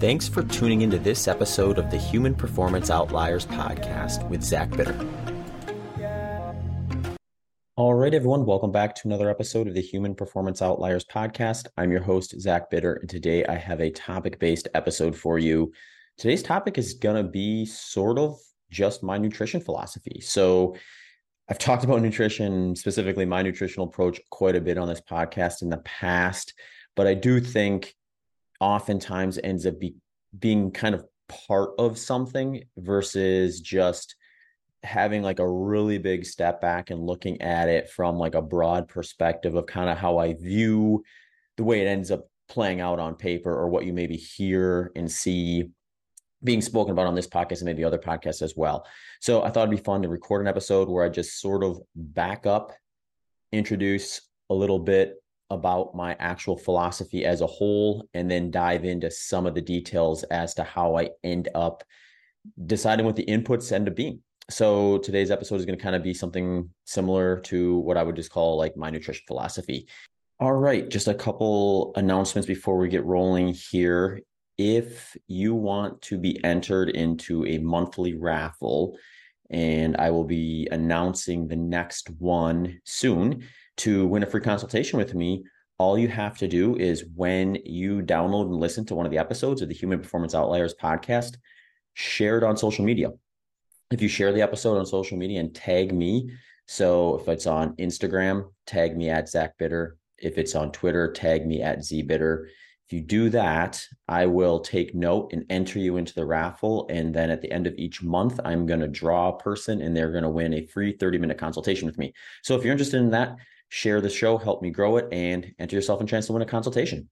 Thanks for tuning into this episode of the Human Performance Outliers podcast with Zach Bitter. All right, everyone, welcome back to another episode of the Human Performance Outliers podcast. I'm your host, Zach Bitter, and today I have a topic based episode for you. Today's topic is going to be sort of just my nutrition philosophy. So, I've talked about nutrition, specifically my nutritional approach, quite a bit on this podcast in the past, but I do think oftentimes ends up be, being kind of part of something versus just having like a really big step back and looking at it from like a broad perspective of kind of how I view the way it ends up playing out on paper or what you maybe hear and see being spoken about on this podcast and maybe other podcasts as well. So I thought it'd be fun to record an episode where I just sort of back up, introduce a little bit about my actual philosophy as a whole, and then dive into some of the details as to how I end up deciding what the inputs end up being. So today's episode is going to kind of be something similar to what I would just call like my nutrition philosophy. All right, just a couple announcements before we get rolling here. If you want to be entered into a monthly raffle, and I will be announcing the next one soon to win a free consultation with me, all you have to do is when you download and listen to one of the episodes of the Human Performance Outliers podcast, share it on social media if you share the episode on social media and tag me, so if it's on Instagram, tag me at Zach Bitter. If it's on Twitter, tag me at Z ZBitter. If you do that, I will take note and enter you into the raffle. And then at the end of each month, I'm going to draw a person and they're going to win a free 30 minute consultation with me. So if you're interested in that, share the show, help me grow it, and enter yourself a chance to win a consultation.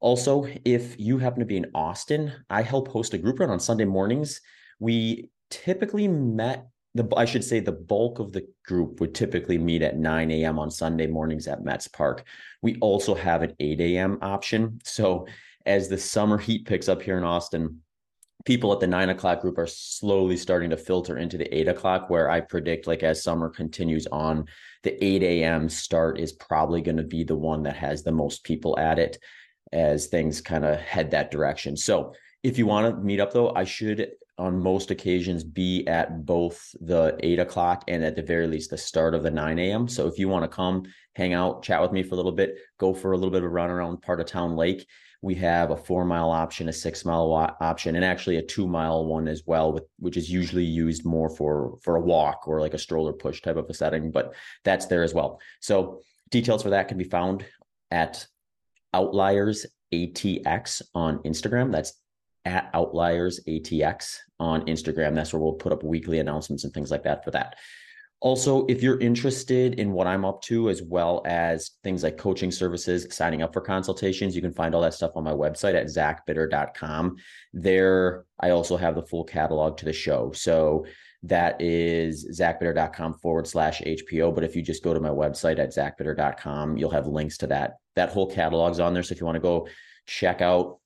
Also, if you happen to be in Austin, I help host a group run on Sunday mornings. We typically met the I should say the bulk of the group would typically meet at 9 a.m. on Sunday mornings at Metz Park. We also have an 8 a.m. option. So as the summer heat picks up here in Austin, people at the nine o'clock group are slowly starting to filter into the eight o'clock, where I predict like as summer continues on, the 8 a.m. start is probably going to be the one that has the most people at it as things kind of head that direction. So if you want to meet up though, I should on most occasions be at both the eight o'clock and at the very least the start of the 9 a.m. So if you want to come hang out, chat with me for a little bit, go for a little bit of a run around part of town lake. We have a four mile option, a six mile option, and actually a two mile one as well, with, which is usually used more for for a walk or like a stroller push type of a setting, but that's there as well. So details for that can be found at Outliers ATX on Instagram. That's at Outliers ATX on Instagram. That's where we'll put up weekly announcements and things like that for that. Also, if you're interested in what I'm up to, as well as things like coaching services, signing up for consultations, you can find all that stuff on my website at zachbitter.com. There, I also have the full catalog to the show. So that is zachbitter.com forward slash HPO. But if you just go to my website at zachbitter.com, you'll have links to that. That whole catalog's on there. So if you want to go check out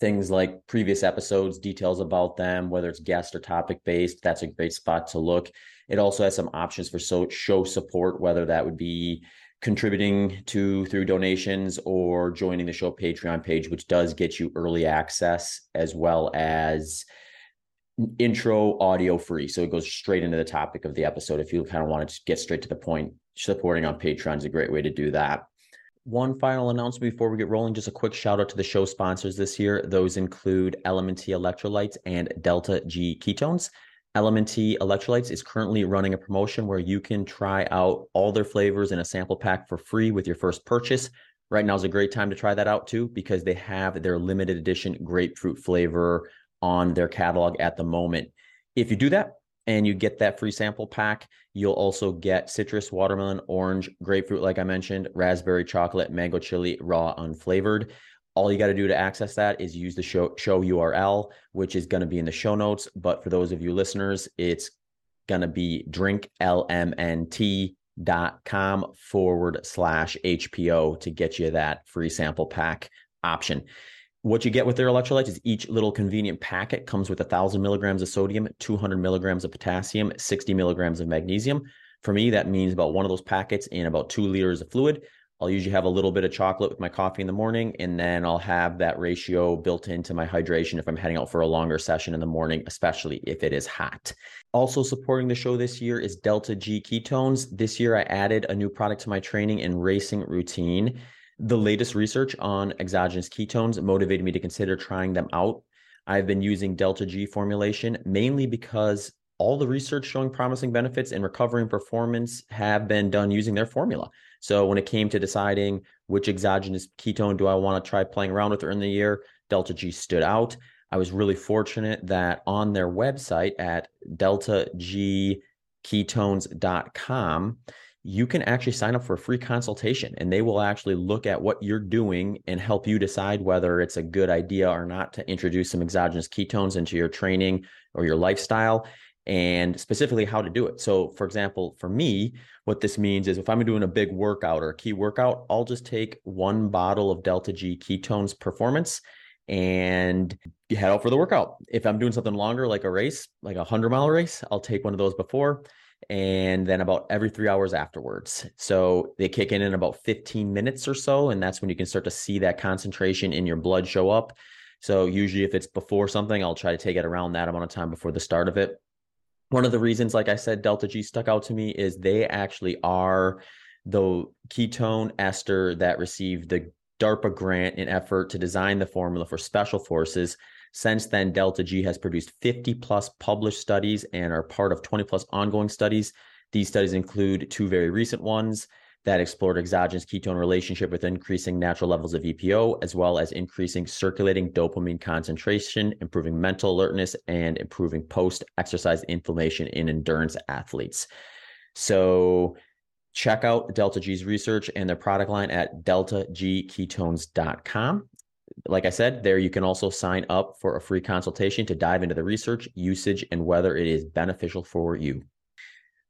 things like previous episodes, details about them, whether it's guest or topic based, that's a great spot to look. It also has some options for so show support, whether that would be contributing to through donations or joining the show Patreon page, which does get you early access as well as intro audio free. So it goes straight into the topic of the episode. If you kind of want to get straight to the point, supporting on Patreon is a great way to do that. One final announcement before we get rolling. Just a quick shout out to the show sponsors this year. Those include LMNT Electrolytes and Delta G Ketones. LMNT Electrolytes is currently running a promotion where you can try out all their flavors in a sample pack for free with your first purchase. Right now is a great time to try that out too because they have their limited edition grapefruit flavor on their catalog at the moment. If you do that, and you get that free sample pack. You'll also get citrus, watermelon, orange, grapefruit, like I mentioned, raspberry, chocolate, mango chili, raw, unflavored. All you got to do to access that is use the show, show URL, which is going to be in the show notes. But for those of you listeners, it's going to be drinklmnt.com forward slash HPO to get you that free sample pack option. What you get with their electrolytes is each little convenient packet comes with 1,000 milligrams of sodium, 200 milligrams of potassium, 60 milligrams of magnesium. For me, that means about one of those packets in about two liters of fluid. I'll usually have a little bit of chocolate with my coffee in the morning, and then I'll have that ratio built into my hydration if I'm heading out for a longer session in the morning, especially if it is hot. Also supporting the show this year is Delta G ketones. This year, I added a new product to my training and racing routine. The latest research on exogenous ketones motivated me to consider trying them out. I've been using Delta G formulation mainly because all the research showing promising benefits in recovery and performance have been done using their formula. So when it came to deciding which exogenous ketone do I want to try playing around with during the year, Delta G stood out. I was really fortunate that on their website at deltagketones.com, you can actually sign up for a free consultation and they will actually look at what you're doing and help you decide whether it's a good idea or not to introduce some exogenous ketones into your training or your lifestyle and specifically how to do it. So, for example, for me, what this means is if I'm doing a big workout or a key workout, I'll just take one bottle of Delta G ketones performance and head out for the workout. If I'm doing something longer, like a race, like a 100 mile race, I'll take one of those before and then about every three hours afterwards. So they kick in in about 15 minutes or so. And that's when you can start to see that concentration in your blood show up. So usually, if it's before something, I'll try to take it around that amount of time before the start of it. One of the reasons, like I said, Delta G stuck out to me is they actually are the ketone ester that received the DARPA grant in effort to design the formula for special forces since then, Delta G has produced 50 plus published studies and are part of 20 plus ongoing studies. These studies include two very recent ones that explored exogenous ketone relationship with increasing natural levels of EPO, as well as increasing circulating dopamine concentration, improving mental alertness, and improving post exercise inflammation in endurance athletes. So, check out Delta G's research and their product line at deltagketones.com like I said, there you can also sign up for a free consultation to dive into the research, usage, and whether it is beneficial for you.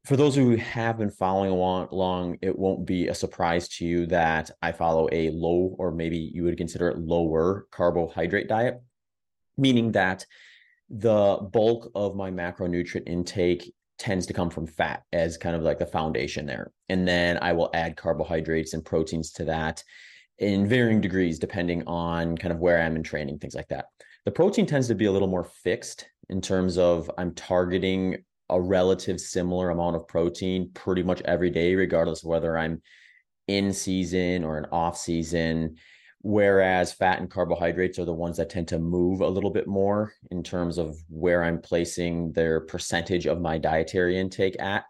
For those who have been following along, it won't be a surprise to you that I follow a low, or maybe you would consider it lower carbohydrate diet, meaning that the bulk of my macronutrient intake tends to come from fat as kind of like the foundation there. And then I will add carbohydrates and proteins to that in varying degrees depending on kind of where I am in training, things like that. The protein tends to be a little more fixed in terms of I'm targeting a relative similar amount of protein pretty much every day, regardless of whether I'm in season or an off season. Whereas fat and carbohydrates are the ones that tend to move a little bit more in terms of where I'm placing their percentage of my dietary intake at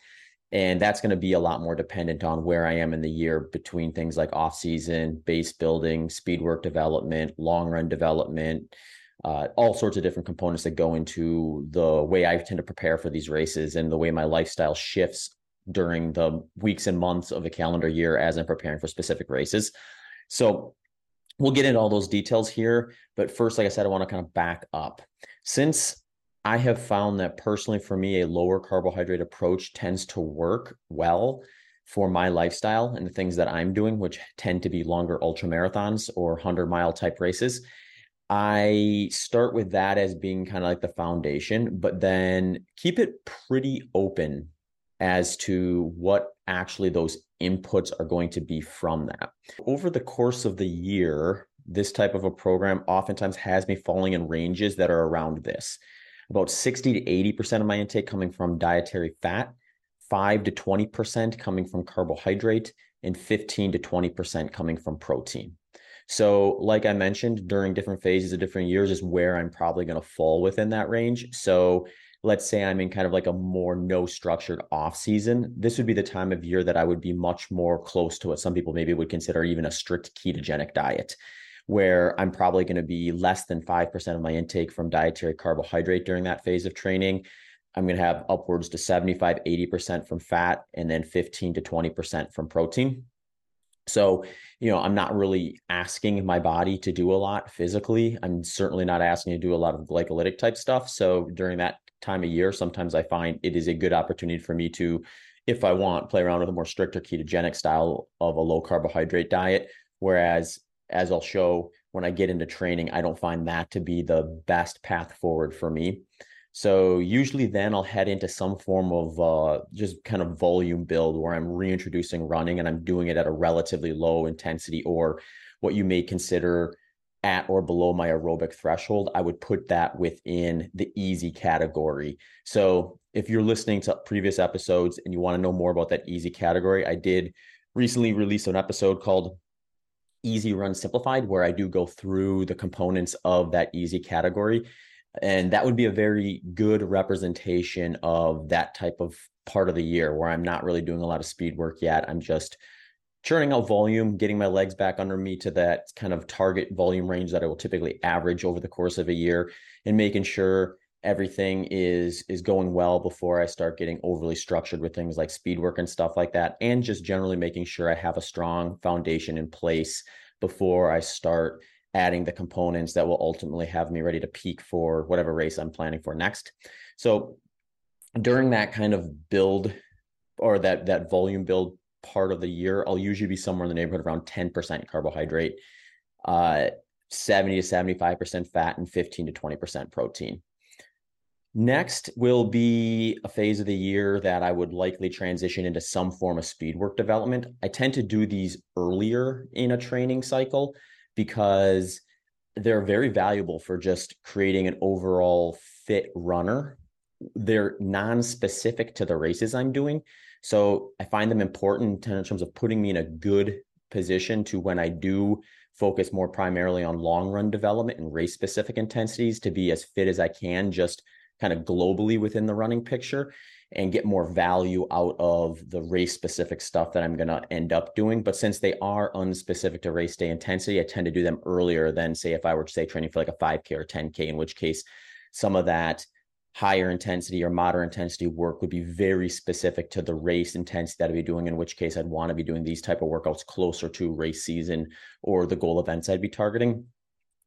and that's going to be a lot more dependent on where I am in the year between things like off season, base building, speed work development, long run development, uh, all sorts of different components that go into the way I tend to prepare for these races and the way my lifestyle shifts during the weeks and months of a calendar year as I'm preparing for specific races. So we'll get into all those details here. But first, like I said, I want to kind of back up. Since I have found that personally for me, a lower carbohydrate approach tends to work well for my lifestyle and the things that I'm doing, which tend to be longer ultra marathons or 100 mile type races. I start with that as being kind of like the foundation, but then keep it pretty open as to what actually those inputs are going to be from that. Over the course of the year, this type of a program oftentimes has me falling in ranges that are around this about 60 to 80% of my intake coming from dietary fat, 5 to 20% coming from carbohydrate, and 15 to 20% coming from protein. So, like I mentioned, during different phases of different years is where I'm probably going to fall within that range. So, let's say I'm in kind of like a more no structured off season. This would be the time of year that I would be much more close to what some people maybe would consider even a strict ketogenic diet where I'm probably going to be less than 5% of my intake from dietary carbohydrate during that phase of training. I'm going to have upwards to 75, 80% from fat and then 15 to 20% from protein. So, you know, I'm not really asking my body to do a lot physically. I'm certainly not asking to do a lot of glycolytic type stuff. So, during that time of year, sometimes I find it is a good opportunity for me to, if I want, play around with a more stricter ketogenic style of a low carbohydrate diet. Whereas as I'll show when I get into training, I don't find that to be the best path forward for me. So usually then I'll head into some form of uh, just kind of volume build where I'm reintroducing running and I'm doing it at a relatively low intensity or what you may consider at or below my aerobic threshold. I would put that within the easy category. So if you're listening to previous episodes and you want to know more about that easy category, I did recently release an episode called Easy Run Simplified, where I do go through the components of that easy category and that would be a very good representation of that type of part of the year where I'm not really doing a lot of speed work yet. I'm just churning out volume, getting my legs back under me to that kind of target volume range that I will typically average over the course of a year and making sure everything is is going well before I start getting overly structured with things like speed work and stuff like that and just generally making sure I have a strong foundation in place before I start adding the components that will ultimately have me ready to peak for whatever race I'm planning for next. So during that kind of build or that that volume build part of the year, I'll usually be somewhere in the neighborhood around 10% carbohydrate, uh, 70 to 75% fat, and 15 to 20% protein. Next will be a phase of the year that I would likely transition into some form of speed work development. I tend to do these earlier in a training cycle because they're very valuable for just creating an overall fit runner. They're non-specific to the races I'm doing. So I find them important in terms of putting me in a good position to when I do focus more primarily on long run development and race specific intensities to be as fit as I can, just kind of globally within the running picture and get more value out of the race specific stuff that I'm going to end up doing. But since they are unspecific to race day intensity, I tend to do them earlier than, say, if I were to say training for like a 5K or 10K, in which case some of that higher intensity or moderate intensity work would be very specific to the race intensity that I'd be doing, in which case I'd want to be doing these type of workouts closer to race season or the goal events I'd be targeting.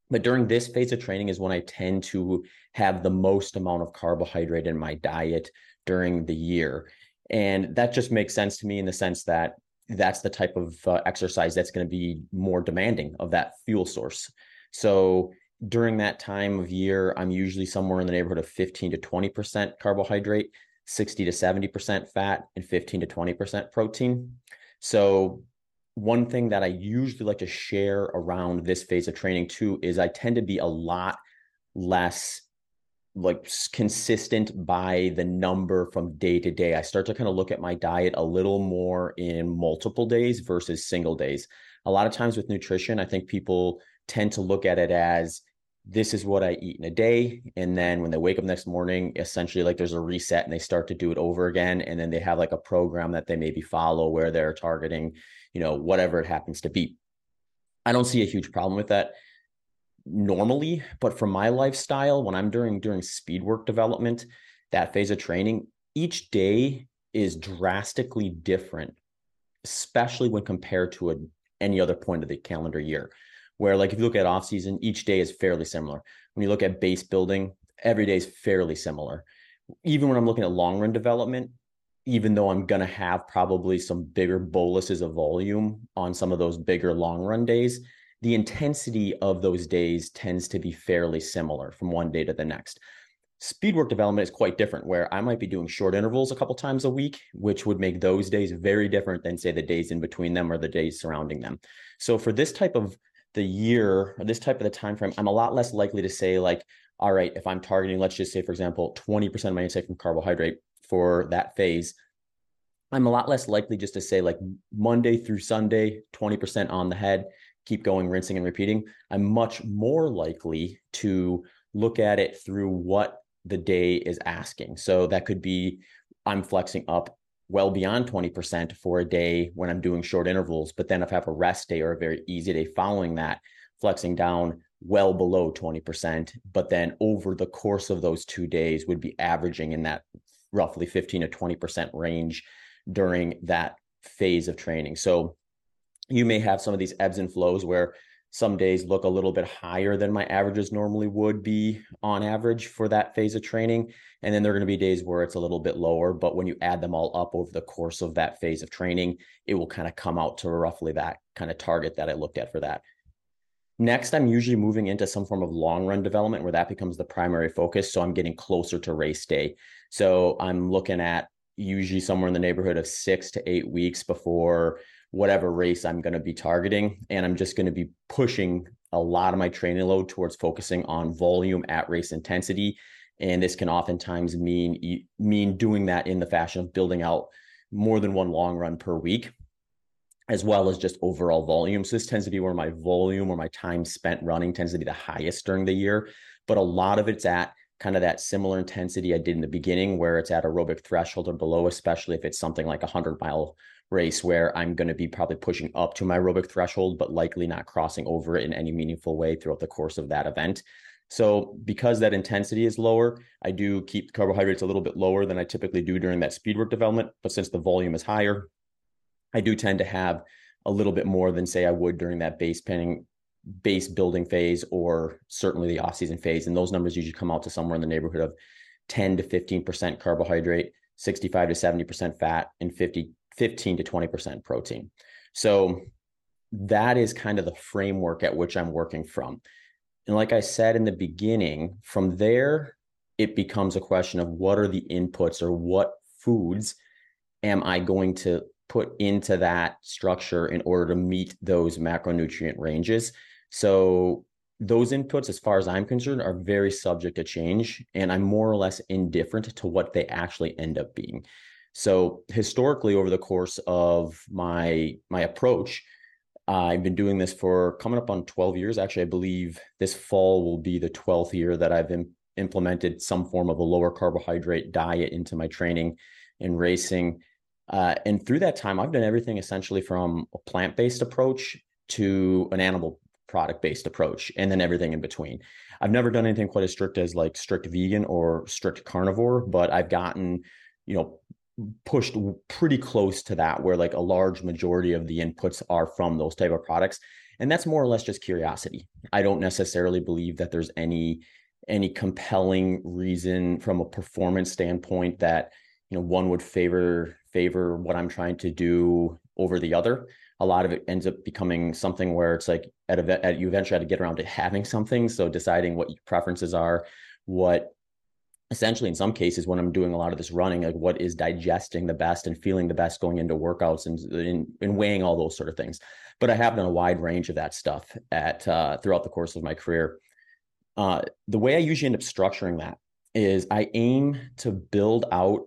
But during this phase of training is when I tend to have the most amount of carbohydrate in my diet during the year. And that just makes sense to me in the sense that that's the type of uh, exercise that's going to be more demanding of that fuel source. So during that time of year, I'm usually somewhere in the neighborhood of 15 to 20% carbohydrate, 60 to 70% fat, and 15 to 20% protein. So one thing that I usually like to share around this phase of training too is I tend to be a lot less like consistent by the number from day to day. I start to kind of look at my diet a little more in multiple days versus single days. A lot of times with nutrition, I think people tend to look at it as this is what I eat in a day. And then when they wake up next morning, essentially like there's a reset and they start to do it over again. And then they have like a program that they maybe follow where they're targeting, you know, whatever it happens to be. I don't see a huge problem with that normally, but for my lifestyle, when I'm during during speed work development, that phase of training, each day is drastically different, especially when compared to a, any other point of the calendar year. Where like if you look at off season, each day is fairly similar. When you look at base building, every day is fairly similar. Even when I'm looking at long run development, even though I'm gonna have probably some bigger boluses of volume on some of those bigger long run days, the intensity of those days tends to be fairly similar from one day to the next. Speed work development is quite different, where I might be doing short intervals a couple times a week, which would make those days very different than, say, the days in between them or the days surrounding them. So, for this type of the year or this type of the time frame, I'm a lot less likely to say, like, all right, if I'm targeting, let's just say, for example, 20% of my intake from carbohydrate for that phase, I'm a lot less likely just to say, like, Monday through Sunday, 20% on the head keep going, rinsing and repeating, I'm much more likely to look at it through what the day is asking. So that could be I'm flexing up well beyond 20% for a day when I'm doing short intervals. But then if I have a rest day or a very easy day following that, flexing down well below 20%. But then over the course of those two days would be averaging in that roughly 15 to 20% range during that phase of training. So you may have some of these ebbs and flows where some days look a little bit higher than my averages normally would be on average for that phase of training. And then there are going to be days where it's a little bit lower. But when you add them all up over the course of that phase of training, it will kind of come out to roughly that kind of target that I looked at for that. Next, I'm usually moving into some form of long run development where that becomes the primary focus. So I'm getting closer to race day. So I'm looking at usually somewhere in the neighborhood of six to eight weeks before whatever race I'm going to be targeting. And I'm just going to be pushing a lot of my training load towards focusing on volume at race intensity. And this can oftentimes mean mean doing that in the fashion of building out more than one long run per week, as well as just overall volume. So this tends to be where my volume or my time spent running tends to be the highest during the year. But a lot of it's at kind of that similar intensity I did in the beginning, where it's at aerobic threshold or below, especially if it's something like a 100 mile race where I'm going to be probably pushing up to my aerobic threshold, but likely not crossing over it in any meaningful way throughout the course of that event. So, because that intensity is lower, I do keep carbohydrates a little bit lower than I typically do during that speed work development. But since the volume is higher, I do tend to have a little bit more than say I would during that base pinning base building phase or certainly the off-season phase. And those numbers usually come out to somewhere in the neighborhood of 10 to 15% carbohydrate, 65 to 70% fat, and 50, 15 to 20% protein. So that is kind of the framework at which I'm working from. And like I said in the beginning, from there, it becomes a question of what are the inputs or what foods am I going to put into that structure in order to meet those macronutrient ranges. So those inputs, as far as I'm concerned, are very subject to change, and I'm more or less indifferent to what they actually end up being. So historically, over the course of my my approach, I've been doing this for coming up on 12 years. Actually, I believe this fall will be the 12th year that I've Im- implemented some form of a lower carbohydrate diet into my training and racing. Uh, and through that time, I've done everything essentially from a plant based approach to an animal product based approach, and then everything in between. I've never done anything quite as strict as like strict vegan or strict carnivore, but I've gotten, you know, pushed pretty close to that where like a large majority of the inputs are from those type of products and that's more or less just curiosity i don't necessarily believe that there's any any compelling reason from a performance standpoint that you know one would favor favor what i'm trying to do over the other a lot of it ends up becoming something where it's like at, a, at you eventually had to get around to having something. So deciding what your preferences are what essentially in some cases when i'm doing a lot of this running like what is digesting the best and feeling the best going into workouts and, and, and weighing all those sort of things. But i have done a wide range of that stuff at uh, throughout the course of my career. Uh, the way i usually end up structuring that is i aim to build out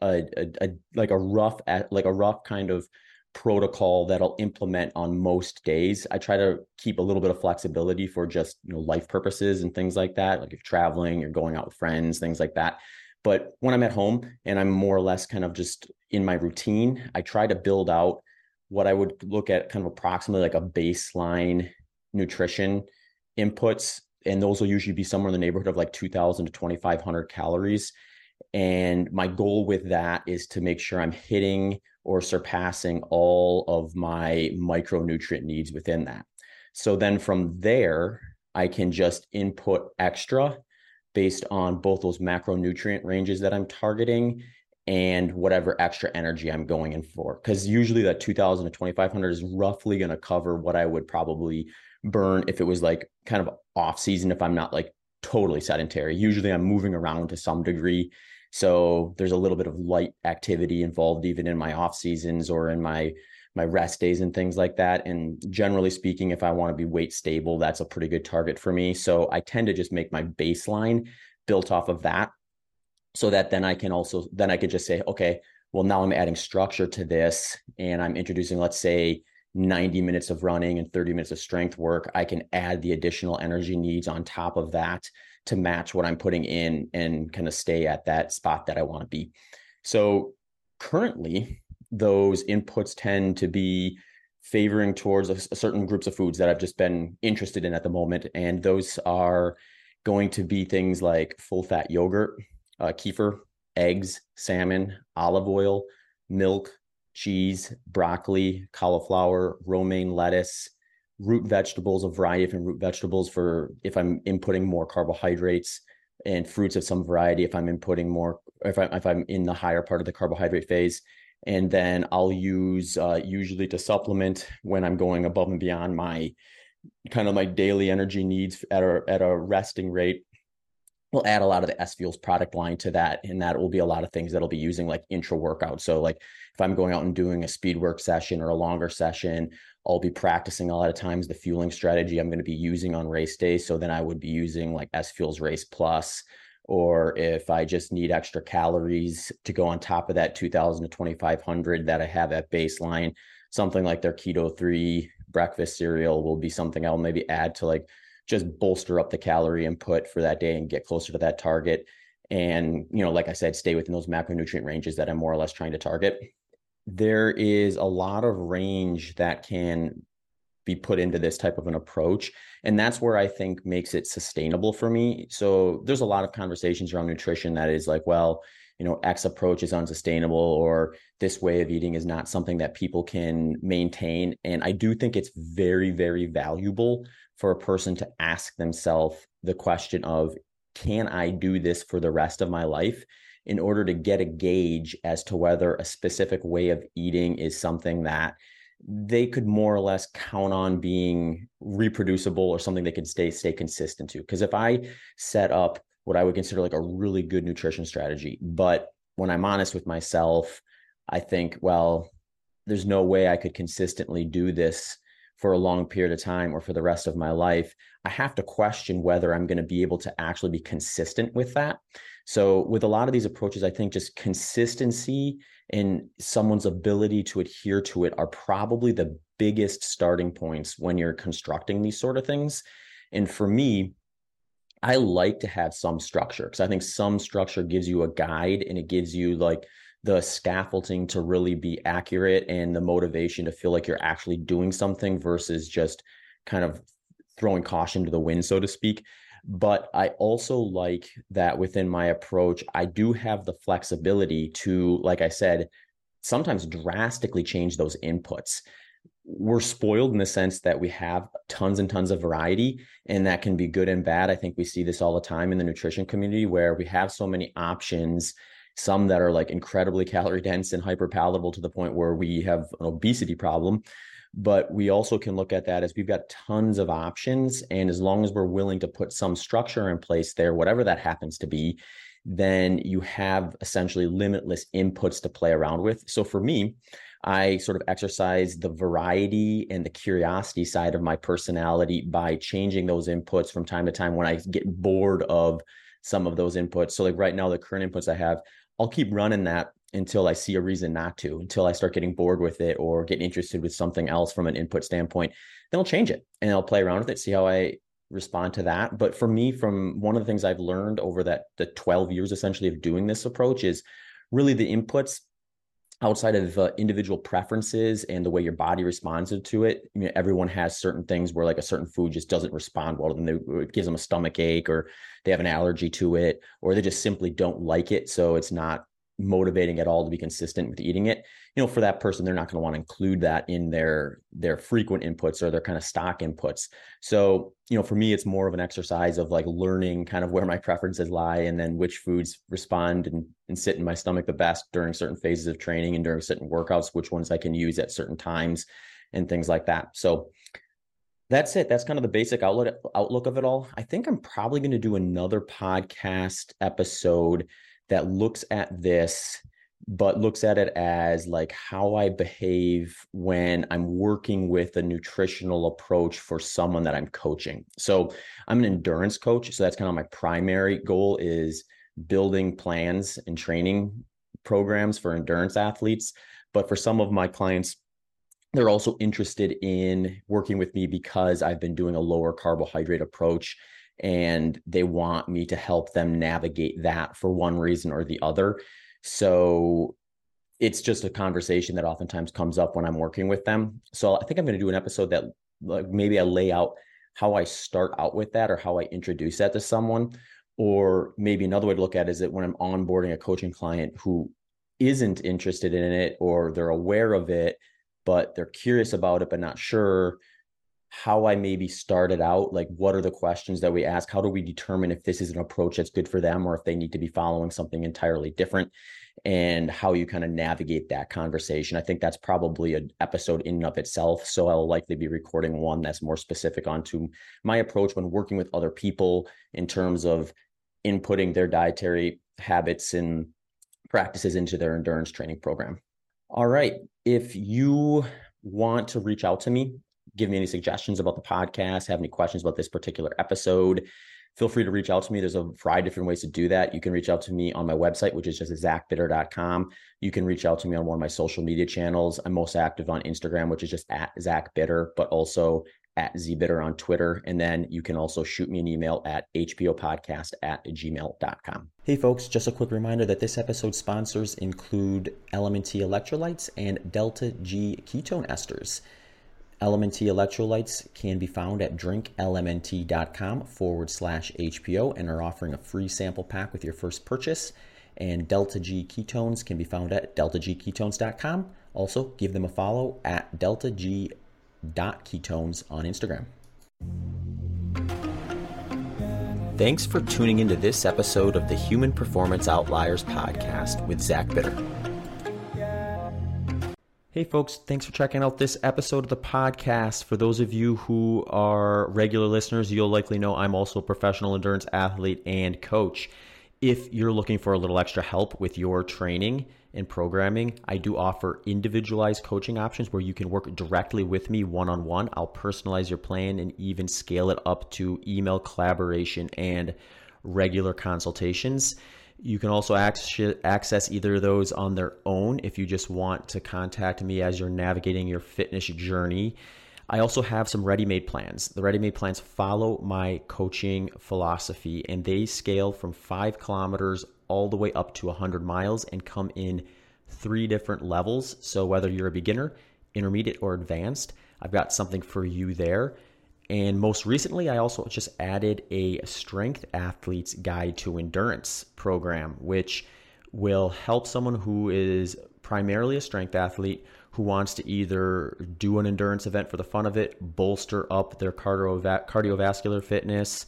a, a, a like a rough like a rough kind of protocol that I'll implement on most days. I try to keep a little bit of flexibility for just, you know, life purposes and things like that. Like if you're traveling, you're going out with friends, things like that. But when I'm at home and I'm more or less kind of just in my routine, I try to build out what I would look at kind of approximately like a baseline nutrition inputs. And those will usually be somewhere in the neighborhood of like 2000 to 2500 calories. And my goal with that is to make sure I'm hitting or surpassing all of my micronutrient needs within that. So then from there, I can just input extra based on both those macronutrient ranges that I'm targeting and whatever extra energy I'm going in for. Because usually that 2000 to 2500 is roughly going to cover what I would probably burn if it was like kind of off season, if I'm not like totally sedentary. Usually I'm moving around to some degree so there's a little bit of light activity involved even in my off seasons or in my my rest days and things like that. And generally speaking, if I want to be weight stable, that's a pretty good target for me. So I tend to just make my baseline built off of that so that then I can also then I could just say, okay, well now I'm adding structure to this and I'm introducing, let's say, 90 minutes of running and 30 minutes of strength work. I can add the additional energy needs on top of that to match what I'm putting in and kind of stay at that spot that I want to be. So currently, those inputs tend to be favoring towards a, a certain groups of foods that I've just been interested in at the moment. And those are going to be things like full fat yogurt, uh, kefir, eggs, salmon, olive oil, milk, cheese, broccoli, cauliflower, romaine lettuce, root vegetables, a variety of root vegetables for if I'm inputting more carbohydrates and fruits of some variety, if I'm inputting more, if, I, if I'm in the higher part of the carbohydrate phase. And then I'll use uh, usually to supplement when I'm going above and beyond my kind of my daily energy needs at a at a resting rate we'll add a lot of the S Fuels product line to that. And that will be a lot of things that'll be using like intra workout. So like if I'm going out and doing a speed work session or a longer session, I'll be practicing a lot of times the fueling strategy I'm going to be using on race day. So then I would be using like S Fuels Race Plus. Or if I just need extra calories to go on top of that 2000 to 2500 that I have at baseline, something like their Keto 3 breakfast cereal will be something I'll maybe add to like just bolster up the calorie input for that day and get closer to that target. And, you know, like I said, stay within those macronutrient ranges that I'm more or less trying to target. There is a lot of range that can be put into this type of an approach. And that's where I think makes it sustainable for me. So there's a lot of conversations around nutrition that is like, well, you know, X approach is unsustainable or this way of eating is not something that people can maintain. And I do think it's very, very valuable for a person to ask themselves the question of can I do this for the rest of my life in order to get a gauge as to whether a specific way of eating is something that they could more or less count on being reproducible or something they could stay stay consistent to because if i set up what i would consider like a really good nutrition strategy but when i'm honest with myself i think well there's no way i could consistently do this for a long period of time or for the rest of my life, I have to question whether I'm going to be able to actually be consistent with that. So, with a lot of these approaches, I think just consistency and someone's ability to adhere to it are probably the biggest starting points when you're constructing these sort of things. And for me, I like to have some structure because I think some structure gives you a guide and it gives you like the scaffolding to really be accurate and the motivation to feel like you're actually doing something versus just kind of throwing caution to the wind, so to speak. But I also like that within my approach, I do have the flexibility to, like I said, sometimes drastically change those inputs. We're spoiled in the sense that we have tons and tons of variety, and that can be good and bad. I think we see this all the time in the nutrition community where we have so many options some that are like incredibly calorie dense and hyper palatable to the point where we have an obesity problem but we also can look at that as we've got tons of options and as long as we're willing to put some structure in place there whatever that happens to be then you have essentially limitless inputs to play around with so for me I sort of exercise the variety and the curiosity side of my personality by changing those inputs from time to time when I get bored of some of those inputs. So, like right now, the current inputs I have, I'll keep running that until I see a reason not to, until I start getting bored with it or get interested with something else from an input standpoint. Then I'll change it and I'll play around with it, see how I respond to that. But for me, from one of the things I've learned over that the 12 years essentially of doing this approach is really the inputs outside of uh, individual preferences and the way your body responds to it. Everyone has certain things where like a certain food just doesn't respond well to and it gives them a stomach ache or they have an allergy to it or they just simply don't like it. So it's not motivating at all to be consistent with eating it you know for that person they're not going to want to include that in their their frequent inputs or their kind of stock inputs so you know for me it's more of an exercise of like learning kind of where my preferences lie and then which foods respond and, and sit in my stomach the best during certain phases of training and during certain workouts which ones i can use at certain times and things like that so that's it. That's kind of the basic outlook outlook of it all. I think I'm probably going to do another podcast episode that looks at this but looks at it as like how I behave when I'm working with a nutritional approach for someone that I'm coaching. So I'm an endurance coach, so that's kind of my primary goal is building plans and training programs for endurance athletes, but for some of my clients they're also interested in working with me because I've been doing a lower carbohydrate approach and they want me to help them navigate that for one reason or the other. So it's just a conversation that oftentimes comes up when I'm working with them. So I think I'm going to do an episode that like maybe I lay out how I start out with that or how I introduce that to someone. Or maybe another way to look at it is that when I'm onboarding a coaching client who isn't interested in it or they're aware of it, but they're curious about it, but not sure how I maybe started out. Like, what are the questions that we ask? How do we determine if this is an approach that's good for them or if they need to be following something entirely different? And how you kind of navigate that conversation. I think that's probably an episode in and of itself. So I'll likely be recording one that's more specific onto my approach when working with other people in terms of inputting their dietary habits and practices into their endurance training program. All right. If you want to reach out to me, give me any suggestions about the podcast, have any questions about this particular episode, feel free to reach out to me. There's a variety of different ways to do that. You can reach out to me on my website, which is just zachbitter.com. You can reach out to me on one of my social media channels. I'm most active on Instagram, which is just at Zach Bitter, but also at zbitter on Twitter. And then you can also shoot me an email at hpopodcast at gmail.com. Hey folks, just a quick reminder that this episode's sponsors include LMNT electrolytes and Delta G ketone esters. LMNT electrolytes can be found at drinklmnt.com forward slash HPO and are offering a free sample pack with your first purchase. And Delta G ketones can be found at deltagketones.com. Also, give them a follow at Delta G ketones on Instagram. Thanks for tuning into this episode of the Human Performance Outliers podcast with Zach Bitter. Hey, folks, thanks for checking out this episode of the podcast. For those of you who are regular listeners, you'll likely know I'm also a professional endurance athlete and coach. If you're looking for a little extra help with your training, and programming, I do offer individualized coaching options where you can work directly with me one on one. I'll personalize your plan and even scale it up to email collaboration and regular consultations. You can also access either of those on their own if you just want to contact me as you're navigating your fitness journey. I also have some ready made plans. The ready made plans follow my coaching philosophy and they scale from five kilometers all the way up to 100 miles and come in three different levels. So, whether you're a beginner, intermediate, or advanced, I've got something for you there. And most recently, I also just added a strength athlete's guide to endurance program, which will help someone who is primarily a strength athlete who wants to either do an endurance event for the fun of it, bolster up their cardiovascular fitness,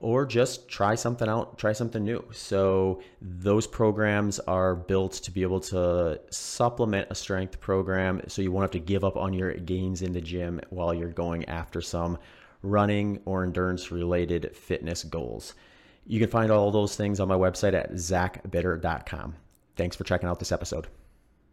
or just try something out, try something new. So those programs are built to be able to supplement a strength program so you won't have to give up on your gains in the gym while you're going after some running or endurance related fitness goals. You can find all those things on my website at zachbitter.com. Thanks for checking out this episode.